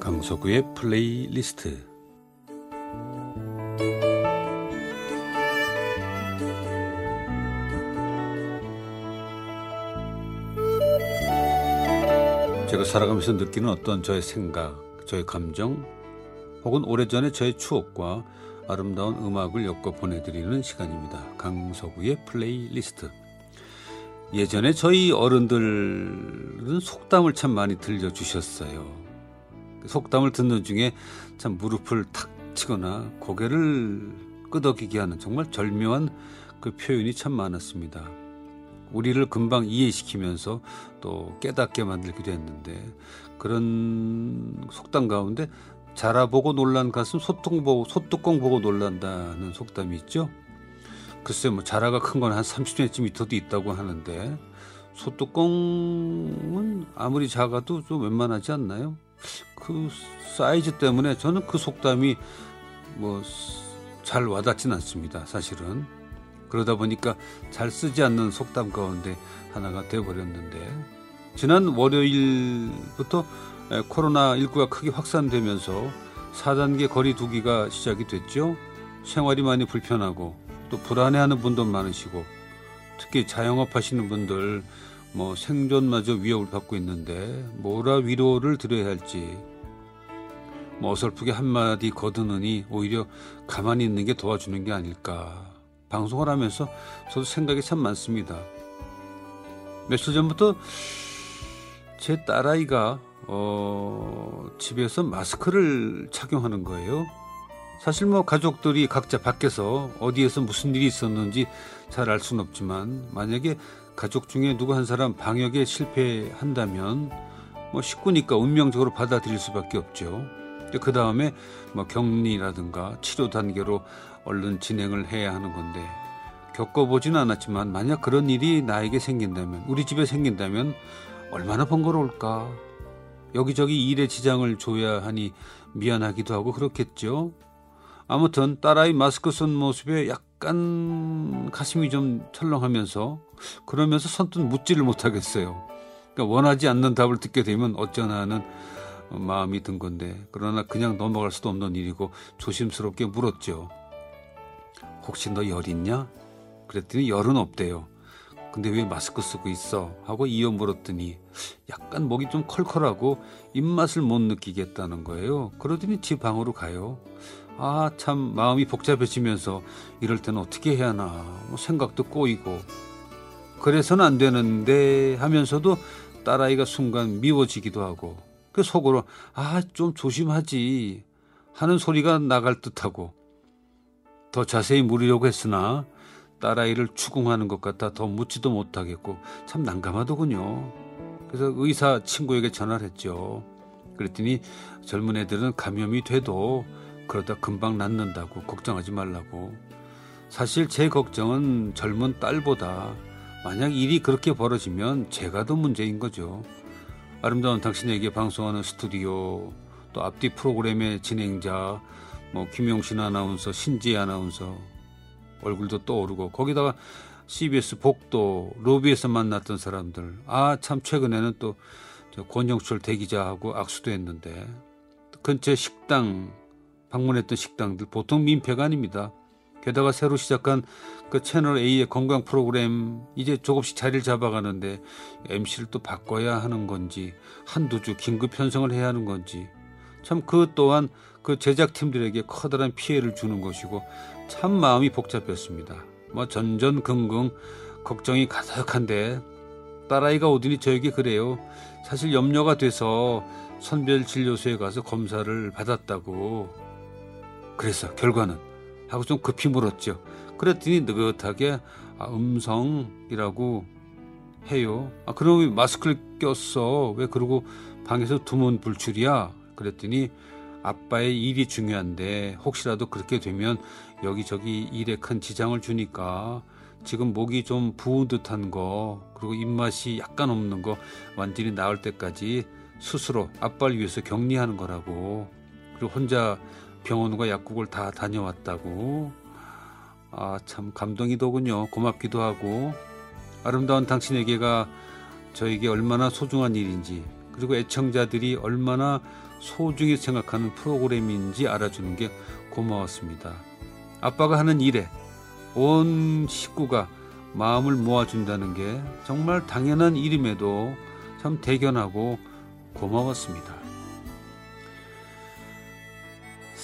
강석우의 플레이리스트 제가 살아가면서 느끼는 어떤 저의 생각, 저의 감정, 혹은 오래전에 저의 추억과 아름다운 음악을 엮어 보내드리는 시간입니다. 강석우의 플레이리스트. 예전에 저희 어른들은 속담을 참 많이 들려주셨어요. 속담을 듣는 중에 참 무릎을 탁 치거나 고개를 끄덕이게 하는 정말 절묘한 그 표현이 참 많았습니다. 우리를 금방 이해시키면서 또 깨닫게 만들기도 했는데 그런 속담 가운데 자라보고 놀란 가슴 소통 보고 소뚜껑 보고 놀란다는 속담이 있죠. 글쎄 뭐 자라가 큰 건 한 30cm도 있다고 하는데 소뚜껑은 아무리 작아도 좀 웬만하지 않나요? 그 사이즈 때문에 저는 그 속담이 뭐 잘 와닿진 않습니다. 사실은 그러다 보니까 잘 쓰지 않는 속담 가운데 하나가 되어버렸는데 지난 월요일부터 코로나 19가 크게 확산되면서 4단계 거리 두기가 시작이 됐죠. 생활이 많이 불편하고 또 불안해하는 분도 많으시고 특히 자영업 하시는 분들 뭐 생존마저 위협을 받고 있는데 뭐라 위로를 드려야 할지 뭐 어설프게 한마디 거두느니 오히려 가만히 있는 게 도와주는 게 아닐까 방송을 하면서 저도 생각이 참 많습니다. 며칠 전부터 제 딸아이가 어, 집에서 마스크를 착용하는 거예요. 사실 뭐 가족들이 각자 밖에서 어디에서 무슨 일이 있었는지 잘 알 수는 없지만 만약에 가족 중에 누구 한 사람 방역에 실패한다면 뭐 식구니까 운명적으로 받아들일 수밖에 없죠. 그 다음에 뭐 격리라든가 치료 단계로 얼른 진행을 해야 하는 건데 겪어보지는 않았지만 만약 그런 일이 나에게 생긴다면 우리 집에 생긴다면 얼마나 번거로울까 여기저기 일에 지장을 줘야 하니 미안하기도 하고 그렇겠죠. 아무튼 딸아이 마스크 쓴 모습에 약 간 가슴이 좀 철렁하면서 그러면서 선뜻 묻지를 못하겠어요. 그러니까 원하지 않는 답을 듣게 되면 어쩌나 하는 마음이 든 건데 그러나 그냥 넘어갈 수도 없는 일이고 조심스럽게 물었죠. 혹시 너 열 있냐? 그랬더니 열은 없대요. 근데 왜 마스크 쓰고 있어? 하고 이어 물었더니 약간 목이 좀 컬컬하고 입맛을 못 느끼겠다는 거예요. 그러더니 집 방으로 가요. 아, 참 마음이 복잡해지면서 이럴 때는 어떻게 해야 하나 뭐 생각도 꼬이고 그래서는 안 되는데 하면서도 딸아이가 순간 미워지기도 하고 그 속으로 아, 좀 조심하지 하는 소리가 나갈 듯하고 더 자세히 물으려고 했으나 딸아이를 추궁하는 것 같아 더 묻지도 못하겠고 참 난감하더군요. 그래서 의사 친구에게 전화를 했죠. 그랬더니 젊은 애들은 감염이 돼도 그러다 금방 낫는다고 걱정하지 말라고. 사실 제 걱정은 젊은 딸보다 만약 일이 그렇게 벌어지면 제가 더 문제인 거죠. 아름다운 당신에게 방송하는 스튜디오, 또 앞뒤 프로그램의 진행자, 뭐 김용신 아나운서, 신지 아나운서, 얼굴도 떠오르고 거기다가 CBS 복도 로비에서 만났던 사람들 아 참 최근에는 또 권영철 대기자하고 악수도 했는데 근처 식당 방문했던 식당들 보통 민폐가 아닙니다. 게다가 새로 시작한 그 채널 A의 건강 프로그램 이제 조금씩 자리를 잡아가는데 MC를 또 바꿔야 하는 건지 한두 주 긴급 편성을 해야 하는 건지 참 그 또한 그 제작팀들에게 커다란 피해를 주는 것이고 참 마음이 복잡했습니다. 뭐 전전긍긍 걱정이 가득한데 딸아이가 오더니 저에게 그래요. 사실 염려가 돼서 선별진료소에 가서 검사를 받았다고. 그래서 결과는 하고 좀 급히 물었죠. 그랬더니 느긋하게 아, 음성이라고 해요. 아, 그럼 왜 마스크를 꼈어? 왜 그러고 방에서 두문 불출이야? 그랬더니 아빠의 일이 중요한데 혹시라도 그렇게 되면 여기저기 일에 큰 지장을 주니까 지금 목이 좀 부은 듯한 거 그리고 입맛이 약간 없는 거 완전히 나을 때까지 스스로 아빠를 위해서 격리하는 거라고 그리고 혼자 병원과 약국을 다 다녀왔다고 아 참 감동이더군요 고맙기도 하고 아름다운 당신에게가 저에게 얼마나 소중한 일인지 그리고 애청자들이 얼마나 소중히 생각하는 프로그램인지 알아주는 게 고마웠습니다. 아빠가 하는 일에 온 식구가 마음을 모아준다는 게 정말 당연한 일임에도 참 대견하고 고마웠습니다.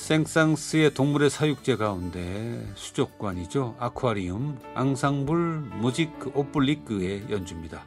생상스의 동물의 사육제 가운데 수족관이죠. 아쿠아리움 앙상블 무직 오블리크의 연주입니다.